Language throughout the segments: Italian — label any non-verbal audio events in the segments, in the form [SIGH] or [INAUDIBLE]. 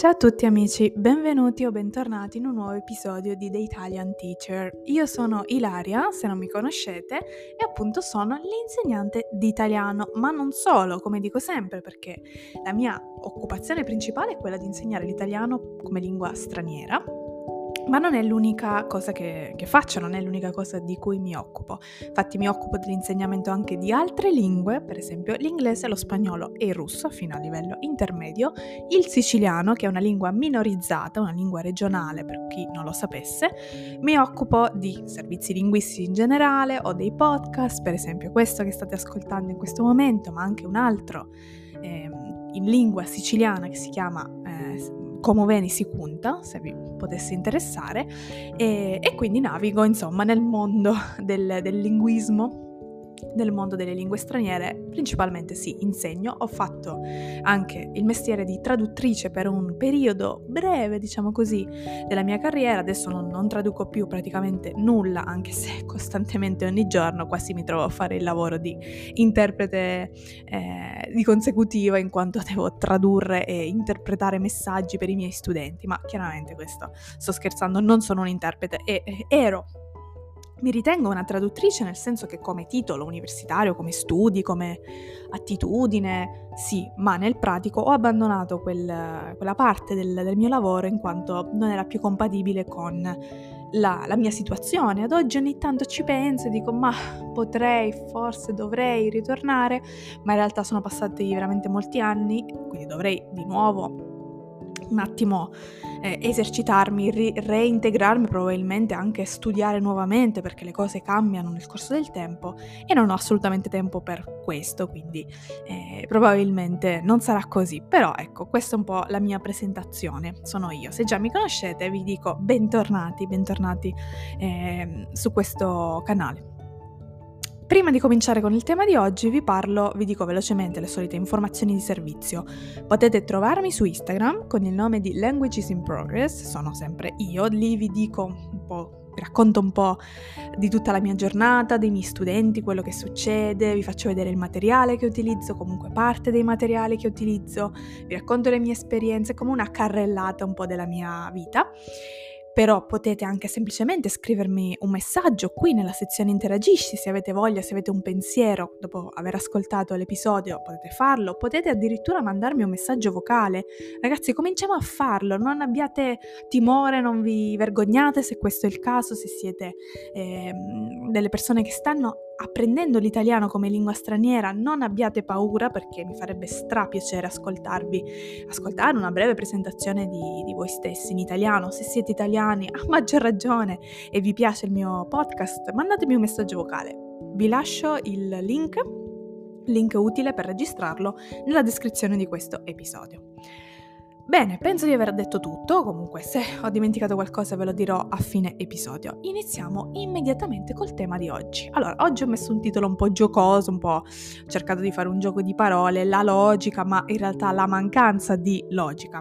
Ciao a tutti amici, benvenuti o bentornati in un nuovo episodio di The Italian Teacher. Io sono Ilaria, se non mi conoscete, e appunto sono l'insegnante di italiano, ma non solo, come dico sempre, perché la mia occupazione principale è quella di insegnare l'italiano come lingua straniera ma non è l'unica cosa che, che, faccio, non è l'unica cosa di cui mi occupo. Infatti mi occupo dell'insegnamento anche di altre lingue, per esempio l'inglese, lo spagnolo e il russo fino a livello intermedio, il siciliano che è una lingua minorizzata, una lingua regionale per chi non lo sapesse. Mi occupo di servizi linguistici in generale o dei podcast, per esempio questo che state ascoltando in questo momento, ma anche un altro eh, in lingua siciliana che si chiama... Eh, Como Veni si Cunta, se vi potesse interessare, e, e quindi navigo insomma nel mondo [LAUGHS] del, del linguismo nel mondo delle lingue straniere, principalmente sì, insegno. Ho fatto anche il mestiere di traduttrice per un periodo breve, diciamo così, della mia carriera. Adesso non, non traduco più praticamente nulla, anche se [LAUGHS] costantemente ogni giorno quasi mi trovo a fare il lavoro di interprete eh, di consecutiva, in quanto [LAUGHS] devo tradurre e interpretare messaggi per i miei studenti. Ma chiaramente questo sto scherzando, non sono un interprete e, e ero mi ritengo una traduttrice nel senso che come titolo universitario, come studi, come attitudine, sì, ma nel pratico ho abbandonato quel, quella parte del, del, mio lavoro in quanto non era più compatibile con la, la, mia situazione. Ad oggi ogni tanto ci penso e dico ma potrei, forse dovrei ritornare, ma in realtà sono passati veramente molti anni, quindi dovrei di nuovo un attimo eh, esercitarmi, ri- reintegrarmi, probabilmente anche studiare nuovamente perché le cose cambiano nel corso del tempo e non ho assolutamente tempo per questo, quindi eh, probabilmente non sarà così. Però ecco, questa è un po' la mia presentazione, sono io. Se già mi conoscete vi dico bentornati, bentornati eh, su questo canale. Prima di cominciare con il tema di oggi vi parlo, vi dico velocemente le solite informazioni di servizio. Potete trovarmi su Instagram con il nome di Languages in Progress, sono sempre io, lì vi dico un po' vi racconto un po' di tutta la mia giornata, dei miei studenti, quello che succede, vi faccio vedere il materiale che utilizzo, comunque parte dei materiali che utilizzo, vi racconto le mie esperienze, come una carrellata un po' della mia vita però potete anche semplicemente scrivermi un messaggio qui nella sezione interagisci se avete voglia, se avete un pensiero dopo aver ascoltato l'episodio potete farlo, potete addirittura mandarmi un messaggio vocale. Ragazzi, cominciamo a farlo, non abbiate timore, non vi vergognate se questo è il caso, se siete eh, delle persone che stanno apprendendo l'italiano come lingua straniera, non abbiate paura perché mi farebbe stra piacere ascoltarvi, ascoltare una breve presentazione di, di voi stessi in italiano. Se siete italiani, a maggior ragione, e vi piace il mio podcast, mandatemi un messaggio vocale. Vi lascio il link, link utile per registrarlo, nella descrizione di questo episodio. Bene, penso di aver detto tutto, comunque se ho dimenticato qualcosa ve lo dirò a fine episodio. Iniziamo immediatamente col tema di oggi. Allora, oggi ho messo un titolo un po' giocoso, un po' ho cercato di fare un gioco di parole, la logica, ma in realtà la mancanza di logica.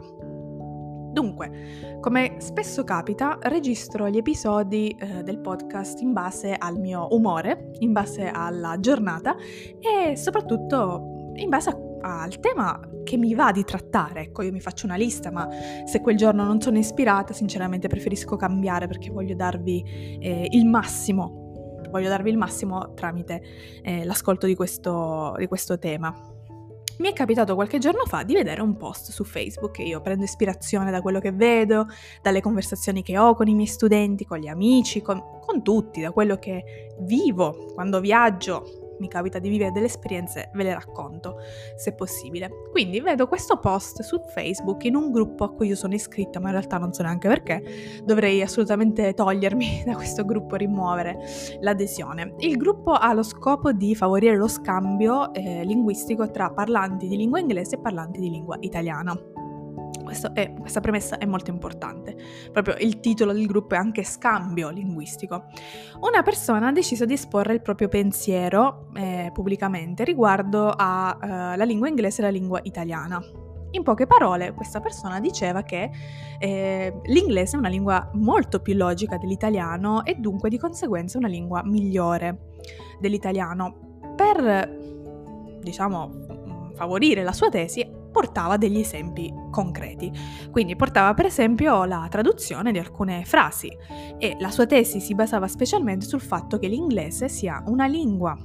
Dunque, come spesso capita, registro gli episodi eh, del podcast in base al mio umore, in base alla giornata e soprattutto in base a al tema che mi va di trattare. Ecco, io mi faccio una lista, ma se quel giorno non sono ispirata, sinceramente preferisco cambiare perché voglio darvi eh, il massimo. Voglio darvi il massimo tramite eh, l'ascolto di questo, di questo tema. Mi è capitato qualche giorno fa di vedere un post su Facebook e io prendo ispirazione da quello che vedo, dalle conversazioni che ho con i miei studenti, con gli amici, con, con tutti, da quello che vivo quando viaggio, mi capita di vivere delle esperienze, ve le racconto, se possibile. Quindi vedo questo post su Facebook in un gruppo a cui io sono iscritta, ma in realtà non so neanche perché, dovrei assolutamente togliermi [LAUGHS] da questo gruppo, rimuovere l'adesione. Il gruppo ha lo scopo di favorire lo scambio eh, linguistico tra parlanti di lingua inglese e parlanti di lingua italiana. È, questa premessa è molto importante. Proprio il titolo del gruppo è anche scambio linguistico. Una persona ha deciso di esporre il proprio pensiero eh, pubblicamente riguardo alla uh, lingua inglese e la lingua italiana. In poche parole, questa persona diceva che eh, l'inglese è una lingua molto più logica dell'italiano e dunque di conseguenza una lingua migliore dell'italiano. Per, diciamo, favorire la sua tesi, portava degli esempi concreti. Quindi portava per esempio la traduzione di alcune frasi e la sua tesi si basava specialmente sul fatto che l'inglese sia una lingua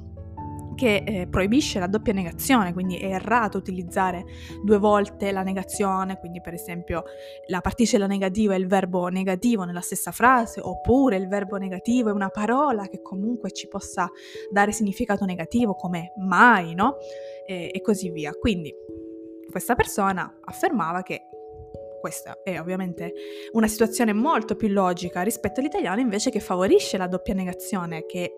che eh, proibisce la doppia negazione, quindi è errato utilizzare due volte la negazione, quindi per esempio la particella negativa è il verbo negativo nella stessa frase, oppure il verbo negativo è una parola che comunque ci possa dare significato negativo come mai, no? E, e così via. Quindi questa persona affermava che questa è ovviamente una situazione molto più logica rispetto all'italiano invece che favorisce la doppia negazione che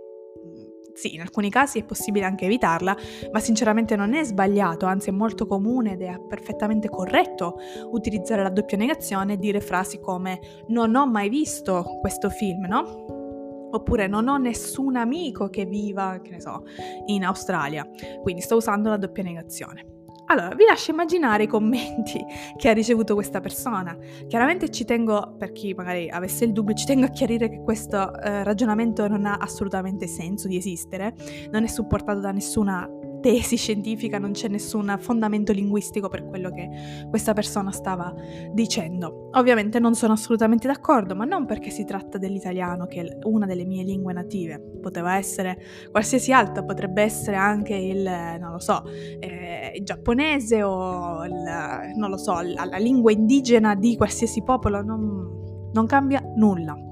sì, in alcuni casi è possibile anche evitarla, ma sinceramente non è sbagliato, anzi è molto comune ed è perfettamente corretto utilizzare la doppia negazione e dire frasi come non ho mai visto questo film, no? Oppure non ho nessun amico che viva, che ne so, in Australia. Quindi sto usando la doppia negazione. Allora, vi lascio immaginare i commenti [LAUGHS] che ha ricevuto questa persona. Chiaramente ci tengo, per chi magari avesse il dubbio, ci tengo a chiarire che questo eh, ragionamento non ha assolutamente senso di esistere, non è supportato da nessuna tesi scientifica, non c'è nessun fondamento linguistico per quello che questa persona stava dicendo. Ovviamente non sono assolutamente d'accordo, ma non perché si tratta dell'italiano, che è una delle mie lingue native. Poteva essere qualsiasi altra, potrebbe essere anche il, non lo so, eh, il giapponese o il, non lo so, la, la lingua indigena di qualsiasi popolo, non, non cambia nulla.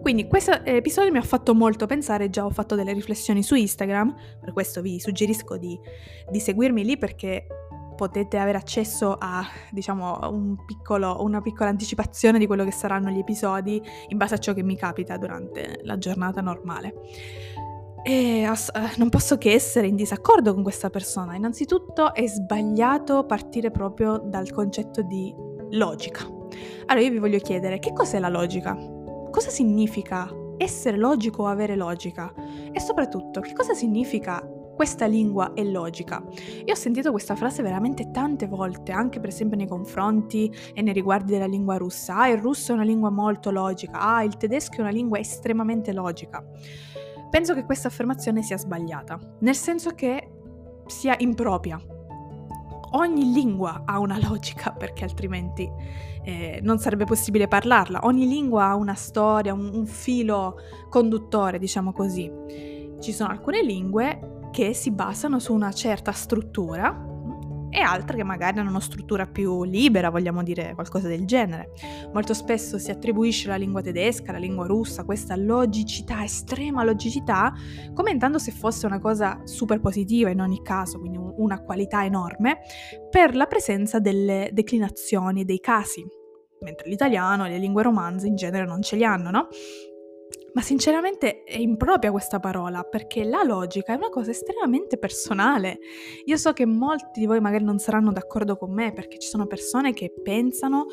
Quindi questo episodio mi ha fatto molto pensare, già ho fatto delle riflessioni su Instagram, per questo vi suggerisco di, di seguirmi lì perché potete avere accesso a diciamo un piccolo, una piccola anticipazione di quello che saranno gli episodi in base a ciò che mi capita durante la giornata normale. E ass- eh, non posso che essere in disaccordo con questa persona. Innanzitutto è sbagliato partire proprio dal concetto di logica. Allora io vi voglio chiedere che cos'è la logica? Cosa significa essere logico o avere logica? E soprattutto, che cosa significa questa lingua è logica. Io ho sentito questa frase veramente tante volte, anche per esempio nei confronti e nei riguardi della lingua russa. Ah, il russo è una lingua molto logica, ah, il tedesco è una lingua estremamente logica. Penso che questa affermazione sia sbagliata, nel senso che sia impropria. Ogni lingua ha una logica [LAUGHS] perché altrimenti eh, non sarebbe possibile parlarla. Ogni lingua ha una storia, un, un filo conduttore, diciamo così. Ci sono alcune lingue che si basano su una certa struttura e altre che magari hanno una struttura più libera, vogliamo dire qualcosa del genere. Molto spesso si attribuisce alla lingua tedesca, alla lingua russa, questa logicità, estrema logicità, commentando se fosse una cosa super positiva in ogni caso, quindi una qualità enorme, per la presenza delle declinazioni, dei casi, mentre l'italiano e le lingue romanze in genere non ce li hanno, no? Ma sinceramente è impropria questa parola perché la logica è una cosa estremamente personale. Io so che molti di voi magari non saranno d'accordo con me perché ci sono persone che pensano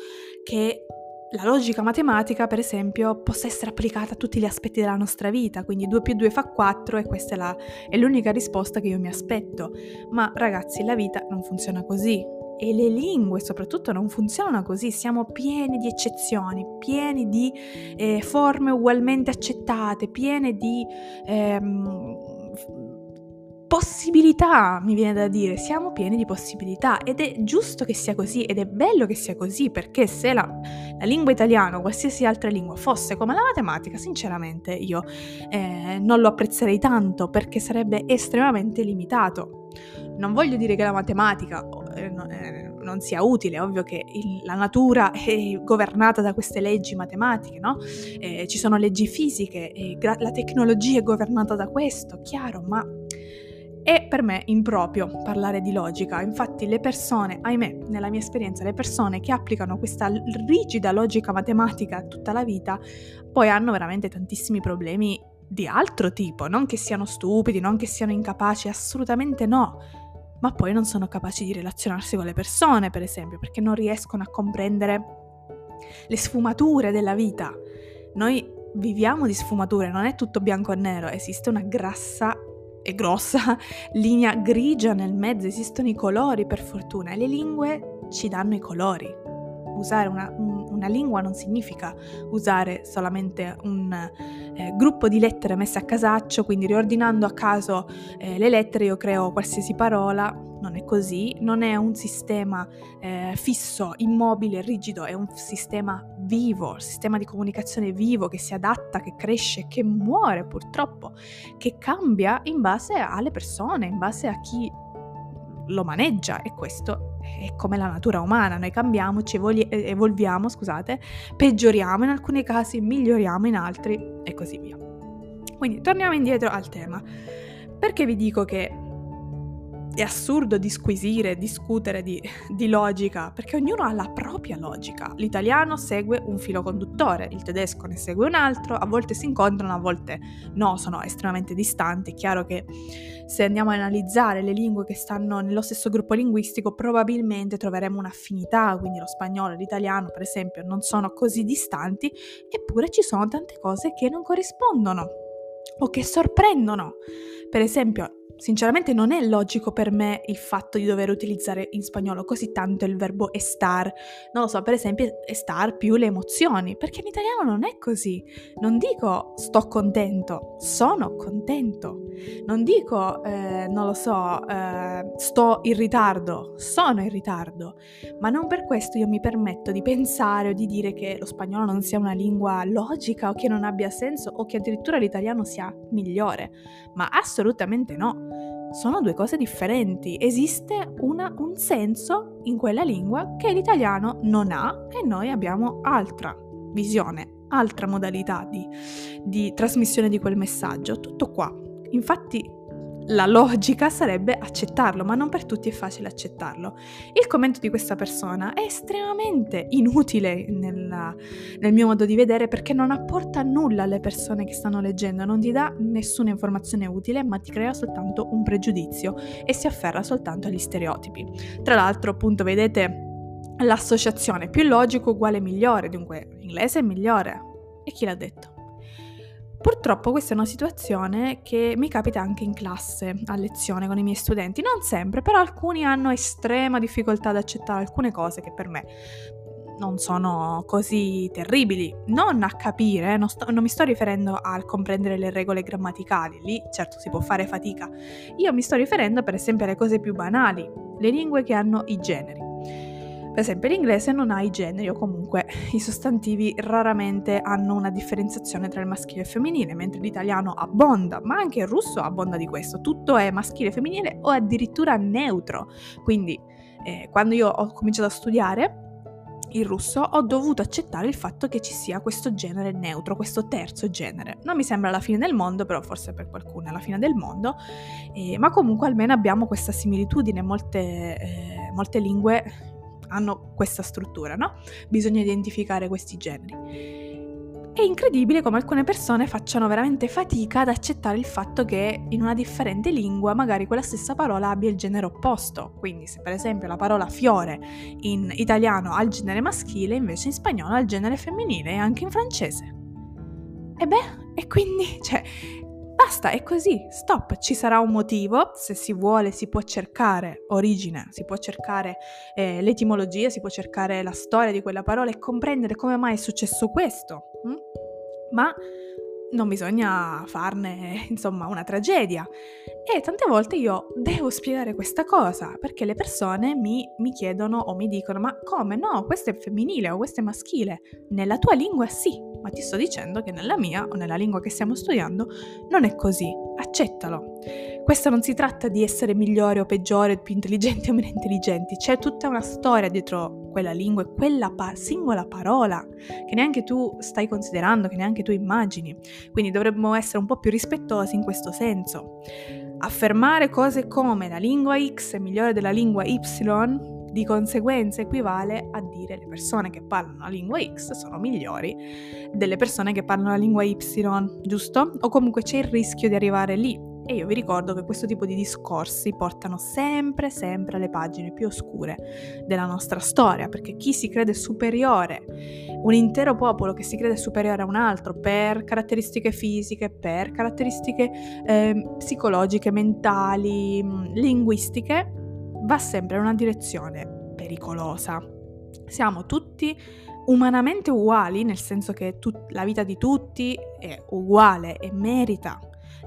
che la logica matematica, per esempio, possa essere applicata a tutti gli aspetti della nostra vita, quindi 2 più 2 fa 4 e questa è, la, è l'unica risposta che io mi aspetto. Ma ragazzi, la vita non funziona così e le lingue soprattutto non funzionano così, siamo pieni di eccezioni, pieni di eh, forme ugualmente accettate, piene di ehm, possibilità, mi viene da dire, siamo pieni di possibilità. Ed è giusto che sia così ed è bello che sia così perché se la, la lingua italiana o qualsiasi altra lingua fosse come la matematica, sinceramente io eh, non lo apprezzerei tanto perché sarebbe estremamente limitato. Non voglio dire che la matematica eh, eh, non sia utile, è ovvio che la natura è governata da queste leggi matematiche, no? Eh, ci sono leggi fisiche, gra- la tecnologia è governata da questo, chiaro, ma è per me improprio parlare di logica. Infatti le persone, ahimè, nella mia esperienza, le persone che applicano questa rigida logica matematica tutta la vita, poi hanno veramente tantissimi problemi di altro tipo, non che siano stupidi, non che siano incapaci, assolutamente no ma poi non sono capaci di relazionarsi con le persone, per esempio, perché non riescono a comprendere le sfumature della vita. Noi viviamo di sfumature, non è tutto bianco e nero, esiste una grassa e grossa [LAUGHS] linea grigia nel mezzo, esistono i colori per fortuna e le lingue ci danno i colori. Usare una, un, una lingua non significa usare solamente un eh, gruppo di lettere messe a casaccio, quindi riordinando a caso eh, le lettere io creo qualsiasi parola, non è così, non è un sistema eh, fisso, immobile, rigido, è un sistema vivo, un sistema di comunicazione vivo che si adatta, che cresce, che muore purtroppo, che cambia in base alle persone, in base a chi lo maneggia e questo è come la natura umana, noi cambiamo, ci evolviamo, scusate, peggioriamo in alcuni casi, miglioriamo in altri e così via. Quindi torniamo indietro al tema. Perché vi dico che è assurdo disquisire, discutere di, di, logica, perché ognuno ha la propria logica. L'italiano segue un filo conduttore, il tedesco ne segue un altro, a volte si incontrano, a volte no, sono estremamente distanti. È chiaro che se andiamo a analizzare le lingue che stanno nello stesso gruppo linguistico, probabilmente troveremo un'affinità, quindi lo spagnolo e l'italiano, per esempio, non sono così distanti, eppure ci sono tante cose che non corrispondono o che sorprendono. Per esempio, Sinceramente non è logico per me il fatto di dover utilizzare in spagnolo così tanto il verbo estar. Non lo so, per esempio estar più le emozioni, perché in italiano non è così. Non dico sto contento, sono contento. Non dico, eh, non lo so, eh, sto in ritardo, sono in ritardo. Ma non per questo io mi permetto di pensare o di dire che lo spagnolo non sia una lingua logica o che non abbia senso o che addirittura l'italiano sia migliore. Ma assolutamente no sono due cose differenti. Esiste una, un senso in quella lingua che l'italiano non ha e noi abbiamo altra visione, altra modalità di, di trasmissione di quel messaggio. Tutto qua. Infatti la logica sarebbe accettarlo, ma non per tutti è facile accettarlo. Il commento di questa persona è estremamente inutile nella, nel mio modo di vedere perché non apporta nulla alle persone che stanno leggendo, non ti dà nessuna informazione utile, ma ti crea soltanto un pregiudizio e si afferra soltanto agli stereotipi. Tra l'altro, appunto, vedete l'associazione più logico uguale migliore, dunque l'inglese è migliore. E chi l'ha detto? Purtroppo questa è una situazione che mi capita anche in classe, a lezione con i miei studenti. Non sempre, però alcuni hanno estrema difficoltà ad accettare alcune cose che per me non sono così terribili. Non a capire, non, sto, non, mi sto riferendo al comprendere le regole grammaticali, lì certo si può fare fatica. Io mi sto riferendo per esempio alle cose più banali, le lingue che hanno i generi. Per esempio l'inglese non ha i generi o comunque i sostantivi raramente hanno una differenziazione tra il maschile e il femminile, mentre l'italiano abbonda, ma anche il russo abbonda di questo. Tutto è maschile e femminile o addirittura neutro. Quindi eh, quando io ho cominciato a studiare il russo ho dovuto accettare il fatto che ci sia questo genere neutro, questo terzo genere. Non mi sembra la fine del mondo, però forse per qualcuno è la fine del mondo, eh, ma comunque almeno abbiamo questa similitudine, molte, eh, molte lingue hanno questa struttura, no? Bisogna identificare questi generi. È incredibile come alcune persone facciano veramente fatica ad accettare il fatto che in una differente lingua magari quella stessa parola abbia il genere opposto. Quindi se per esempio la parola fiore in italiano ha il genere maschile, invece in spagnolo ha il genere femminile e anche in francese. E beh, e quindi, [LAUGHS] cioè, Basta, è così, stop, ci sarà un motivo, se si vuole si può cercare origine, si può cercare eh, l'etimologia, si può cercare la storia di quella parola e comprendere come mai è successo questo. Hm? Ma non bisogna farne, [LAUGHS] insomma, una tragedia. E tante volte io devo spiegare questa cosa, perché le persone mi, mi, chiedono o mi dicono, ma come no, questo è femminile o questo è maschile? Nella tua lingua sì, ma ti sto dicendo che nella mia o nella lingua che stiamo studiando non è così. Accettalo. Questo non si tratta di essere migliore o peggiore, più intelligenti o meno intelligenti, c'è tutta una storia dietro quella lingua e quella pa- singola parola che neanche tu stai considerando, che neanche tu immagini. Quindi dovremmo essere un po' più rispettosi in questo senso. Affermare cose come la lingua X è migliore della lingua Y di conseguenza equivale a dire le persone che parlano la lingua X sono migliori delle persone che parlano la lingua Y, giusto? O comunque c'è il rischio di arrivare lì. E io vi ricordo che questo tipo di discorsi portano sempre, sempre alle pagine più oscure della nostra storia, perché chi si crede superiore, un intero popolo che si crede superiore a un altro per caratteristiche fisiche, per caratteristiche eh, psicologiche, mentali, linguistiche, va sempre in una direzione pericolosa. Siamo tutti umanamente uguali, nel senso che tut- la vita di tutti è uguale e merita,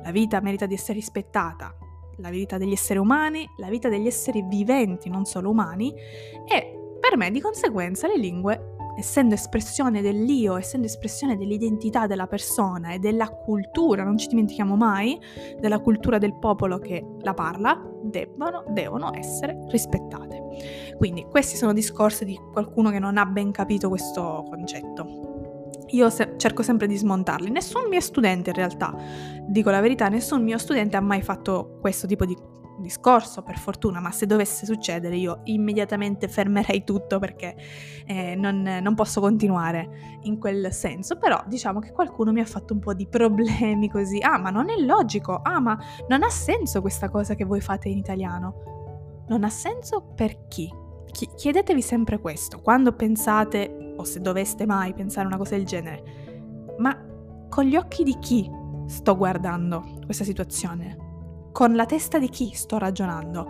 la vita merita di essere rispettata, la vita degli esseri umani, la vita degli esseri viventi, non solo umani, e per me di conseguenza le lingue, essendo espressione dell'io, essendo espressione dell'identità della persona e della cultura, non ci dimentichiamo mai, della cultura del popolo che la parla, debbano, devono essere rispettate. Quindi questi sono discorsi di qualcuno che non ha ben capito questo concetto. Io se- cerco sempre di smontarli. Nessun mio studente in realtà, dico la verità, nessun mio studente ha mai fatto questo tipo di discorso, per fortuna, ma se dovesse succedere io immediatamente fermerei tutto perché eh, non, non, posso continuare in quel senso, però diciamo che qualcuno mi ha fatto un po' di problemi così, ah ma non è logico, ah ma non ha senso questa cosa che voi fate in italiano, non ha senso per chi? Chiedetevi sempre questo, quando pensate, o se doveste mai pensare una cosa del genere, ma con gli occhi di chi sto guardando questa situazione? Con la testa di chi sto ragionando.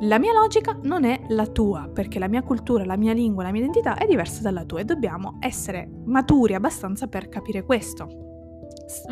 La mia logica non è la tua, perché la mia cultura, la mia lingua, la mia identità è diversa dalla tua e dobbiamo essere maturi abbastanza per capire questo.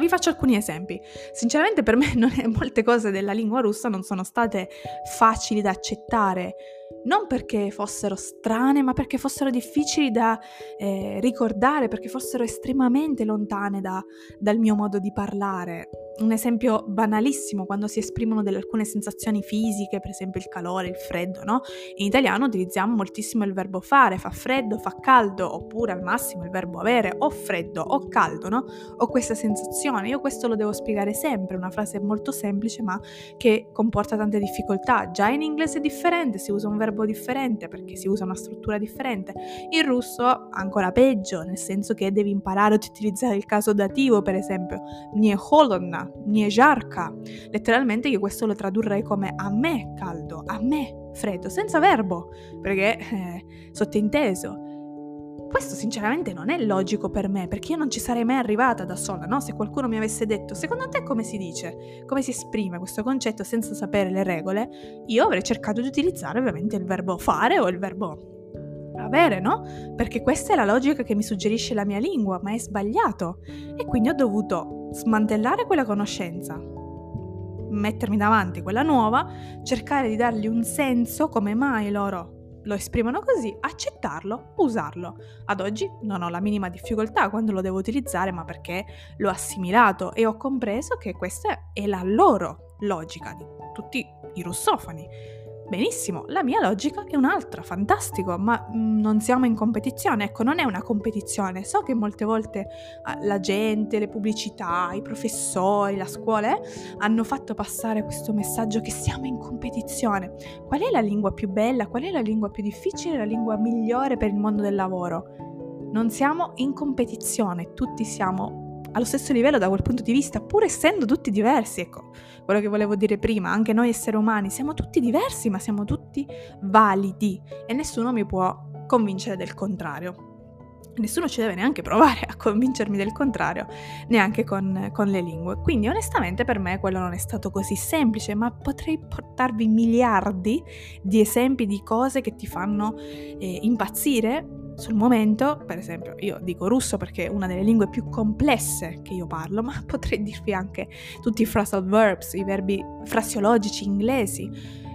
Vi faccio alcuni esempi. Sinceramente per me [LAUGHS] è, molte cose della lingua russa non sono state facili da accettare, non perché fossero strane, ma perché fossero difficili da eh, ricordare, perché fossero estremamente lontane da, dal mio modo di parlare un esempio banalissimo quando si esprimono delle alcune sensazioni fisiche, per esempio il calore, il freddo, no? In italiano utilizziamo moltissimo il verbo fare, fa freddo, fa caldo, oppure al massimo il verbo avere, o freddo o caldo, no? Ho questa sensazione, io questo lo devo spiegare sempre, una frase molto semplice ma che comporta tante difficoltà. Già in inglese è differente, si usa un verbo differente perché si usa una struttura differente. In russo ancora peggio, nel senso che devi imparare ad utilizzare il caso dativo, per esempio, nie calda. Letteralmente io questo lo tradurrei come a me caldo, a me freddo, senza verbo, perché eh, sottinteso. Questo sinceramente non è logico per me, perché io non ci sarei mai arrivata da sola, no? Se qualcuno mi avesse detto, secondo te come si dice, come si esprime questo concetto senza sapere le regole, io avrei cercato di utilizzare ovviamente il verbo fare o il verbo avere, no? Perché questa è la logica che mi suggerisce la mia lingua, ma è sbagliato. E quindi ho dovuto smantellare quella conoscenza, mettermi davanti quella nuova, cercare di dargli un senso come mai loro lo esprimono così, accettarlo, usarlo. Ad oggi non ho la minima difficoltà quando lo devo utilizzare, ma perché l'ho assimilato e ho compreso che questa è la loro logica di tutti i russofoni. Benissimo, la mia logica è un'altra, fantastico, ma mm, non siamo in competizione. Ecco, non è una competizione. So che molte volte ah, la gente, le pubblicità, i professori, la scuola eh, hanno fatto passare questo messaggio che siamo in competizione. Qual è la lingua più bella? Qual è la lingua più difficile? La lingua migliore per il mondo del lavoro? Non siamo in competizione, tutti siamo allo stesso livello da quel punto di vista, pur essendo tutti diversi, ecco, quello che volevo dire prima, anche noi esseri umani siamo tutti diversi, ma siamo tutti validi e nessuno mi può convincere del contrario. Nessuno ci deve neanche provare a convincermi del contrario, neanche con, con, le lingue. Quindi onestamente per me quello non è stato così semplice, ma potrei portarvi miliardi di esempi di cose che ti fanno eh, impazzire sul momento, per esempio, io dico russo perché è una delle lingue più complesse che io parlo, [LAUGHS] ma potrei dirvi anche tutti i phrasal verbs, i verbi frasiologici inglesi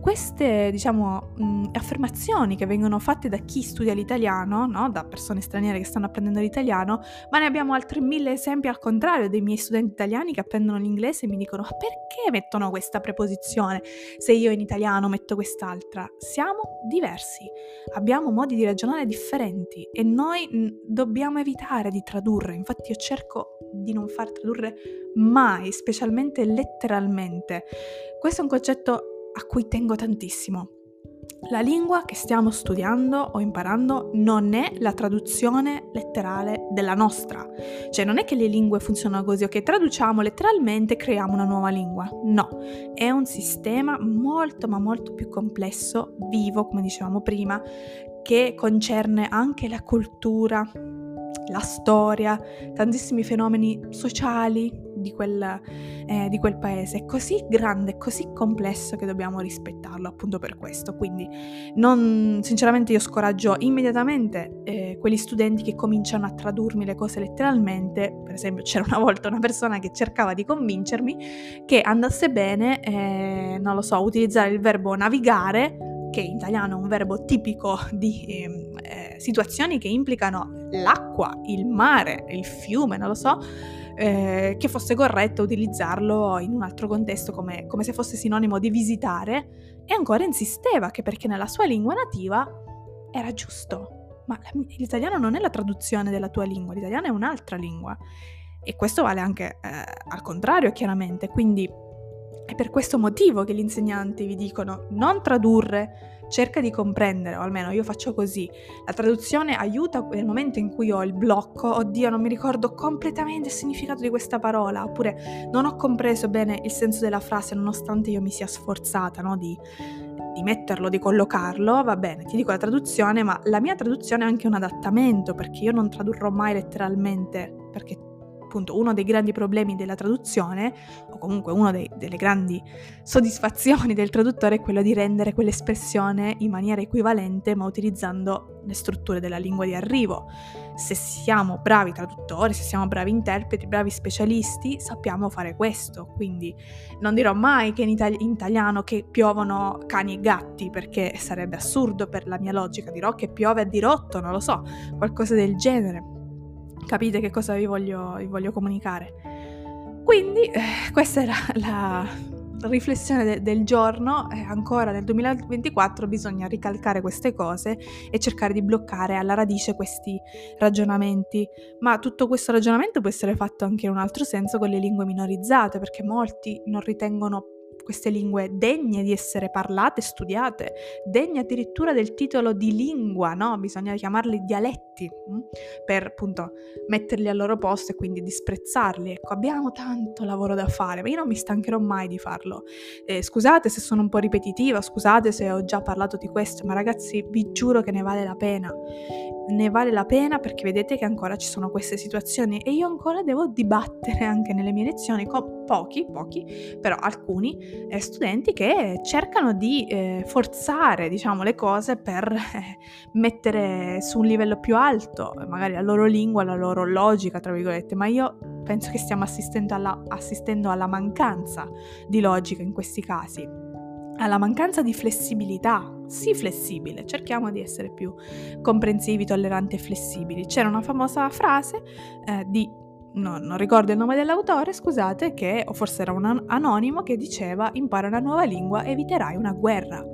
queste, diciamo, mh, affermazioni che vengono fatte da chi studia l'italiano, no? da persone straniere che stanno apprendendo l'italiano, ma ne abbiamo altri mille esempi al contrario dei miei studenti italiani che apprendono l'inglese e mi dicono ma perché mettono questa preposizione se io in italiano metto quest'altra? Siamo diversi, abbiamo modi di ragionare differenti e noi mh, dobbiamo evitare di tradurre, infatti io cerco di non far tradurre mai, specialmente letteralmente. Questo è un concetto a cui tengo tantissimo. La lingua che stiamo studiando o imparando non è la traduzione letterale della nostra. Cioè non è che le lingue funzionano così, ok, traduciamo letteralmente e creiamo una nuova lingua. No, è un sistema molto ma molto più complesso, vivo, come dicevamo prima, che concerne anche la cultura, la storia, tantissimi fenomeni sociali di quel, eh, di quel paese. È così grande, così complesso che dobbiamo rispettarlo appunto per questo. Quindi non, sinceramente io scoraggio immediatamente eh, quegli studenti che cominciano a tradurmi le cose letteralmente. Per esempio c'era una volta una persona che cercava di convincermi che andasse bene, eh, non lo so, utilizzare il verbo navigare che in italiano è un verbo tipico di eh, situazioni che implicano l'acqua, il mare, il fiume, non lo so, eh, che fosse corretto utilizzarlo in un altro contesto come, come se fosse sinonimo di visitare e ancora insisteva che perché nella sua lingua nativa era giusto. Ma l'italiano non è la traduzione della tua lingua, l'italiano è un'altra lingua. E questo vale anche eh, al contrario, chiaramente. Quindi è per questo motivo che gli insegnanti vi dicono non tradurre, cerca di comprendere, o almeno io faccio così. La traduzione aiuta nel momento in cui ho il blocco, oddio non mi ricordo completamente il significato di questa parola, oppure non ho compreso bene il senso della frase nonostante io mi sia sforzata no, di, di metterlo, di collocarlo, va bene, ti dico la traduzione, ma la mia traduzione è anche un adattamento, perché io non tradurrò mai letteralmente, perché appunto uno dei grandi problemi della traduzione, o comunque una delle grandi soddisfazioni del traduttore, è quello di rendere quell'espressione in maniera equivalente, ma utilizzando le strutture della lingua di arrivo. Se siamo bravi traduttori, se siamo bravi interpreti, bravi specialisti, sappiamo fare questo. Quindi non dirò mai che in, itali- in italiano che piovono cani e gatti, perché sarebbe assurdo per la mia logica. Dirò che piove a dirotto, non lo so, qualcosa del genere capite che cosa vi voglio, vi voglio comunicare. Quindi eh, questa era la riflessione de- del giorno, eh, ancora nel 2024 bisogna ricalcare queste cose e cercare di bloccare alla radice questi ragionamenti, ma tutto questo ragionamento può essere fatto anche in un altro senso con le lingue minorizzate, perché molti non ritengono queste lingue degne di essere parlate, studiate, degne addirittura del titolo di lingua, no? Bisogna chiamarli dialetti? Mm? per appunto metterli al loro posto e quindi disprezzarli. Ecco, abbiamo tanto lavoro da fare, ma io non mi stancherò mai di farlo. Eh, scusate se sono un po' ripetitiva, scusate se ho già parlato di questo, ma ragazzi vi giuro che ne vale la pena ne vale la pena perché vedete che ancora ci sono queste situazioni e io ancora devo dibattere anche nelle mie lezioni con pochi, pochi, però alcuni eh, studenti che cercano di eh, forzare, diciamo, le cose per eh, mettere su un livello più alto, magari la loro lingua, la loro logica, tra virgolette, ma io penso che stiamo assistendo alla, assistendo alla mancanza di logica in questi casi, alla mancanza di flessibilità sii flessibile, cerchiamo di essere più comprensivi, tolleranti e flessibili. C'era una famosa frase eh, di, no, non ricordo il nome dell'autore, scusate, che, o forse era un anonimo, che diceva impara una nuova lingua, eviterai una guerra.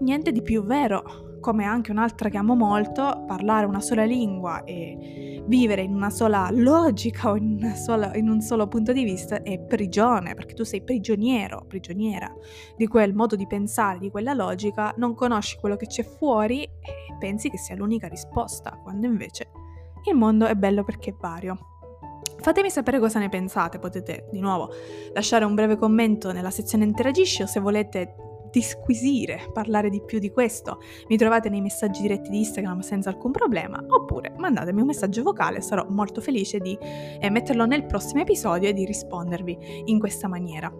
Niente di più vero come anche un'altra che amo molto, parlare una sola lingua e vivere in una sola logica o in, sola, in, un solo punto di vista è prigione, perché tu sei prigioniero, prigioniera di quel modo di pensare, di quella logica, non conosci quello che c'è fuori e pensi che sia l'unica risposta, quando invece il mondo è bello perché è vario. Fatemi sapere cosa ne pensate, potete di nuovo lasciare un breve commento nella sezione interagisci o se volete disquisire, parlare di più di questo, mi trovate nei messaggi diretti di Instagram senza alcun problema, oppure mandatemi un messaggio vocale, sarò molto felice di eh, metterlo nel prossimo episodio e di rispondervi in questa maniera.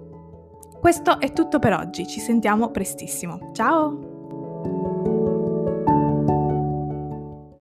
Questo è tutto per oggi, ci sentiamo prestissimo. Ciao!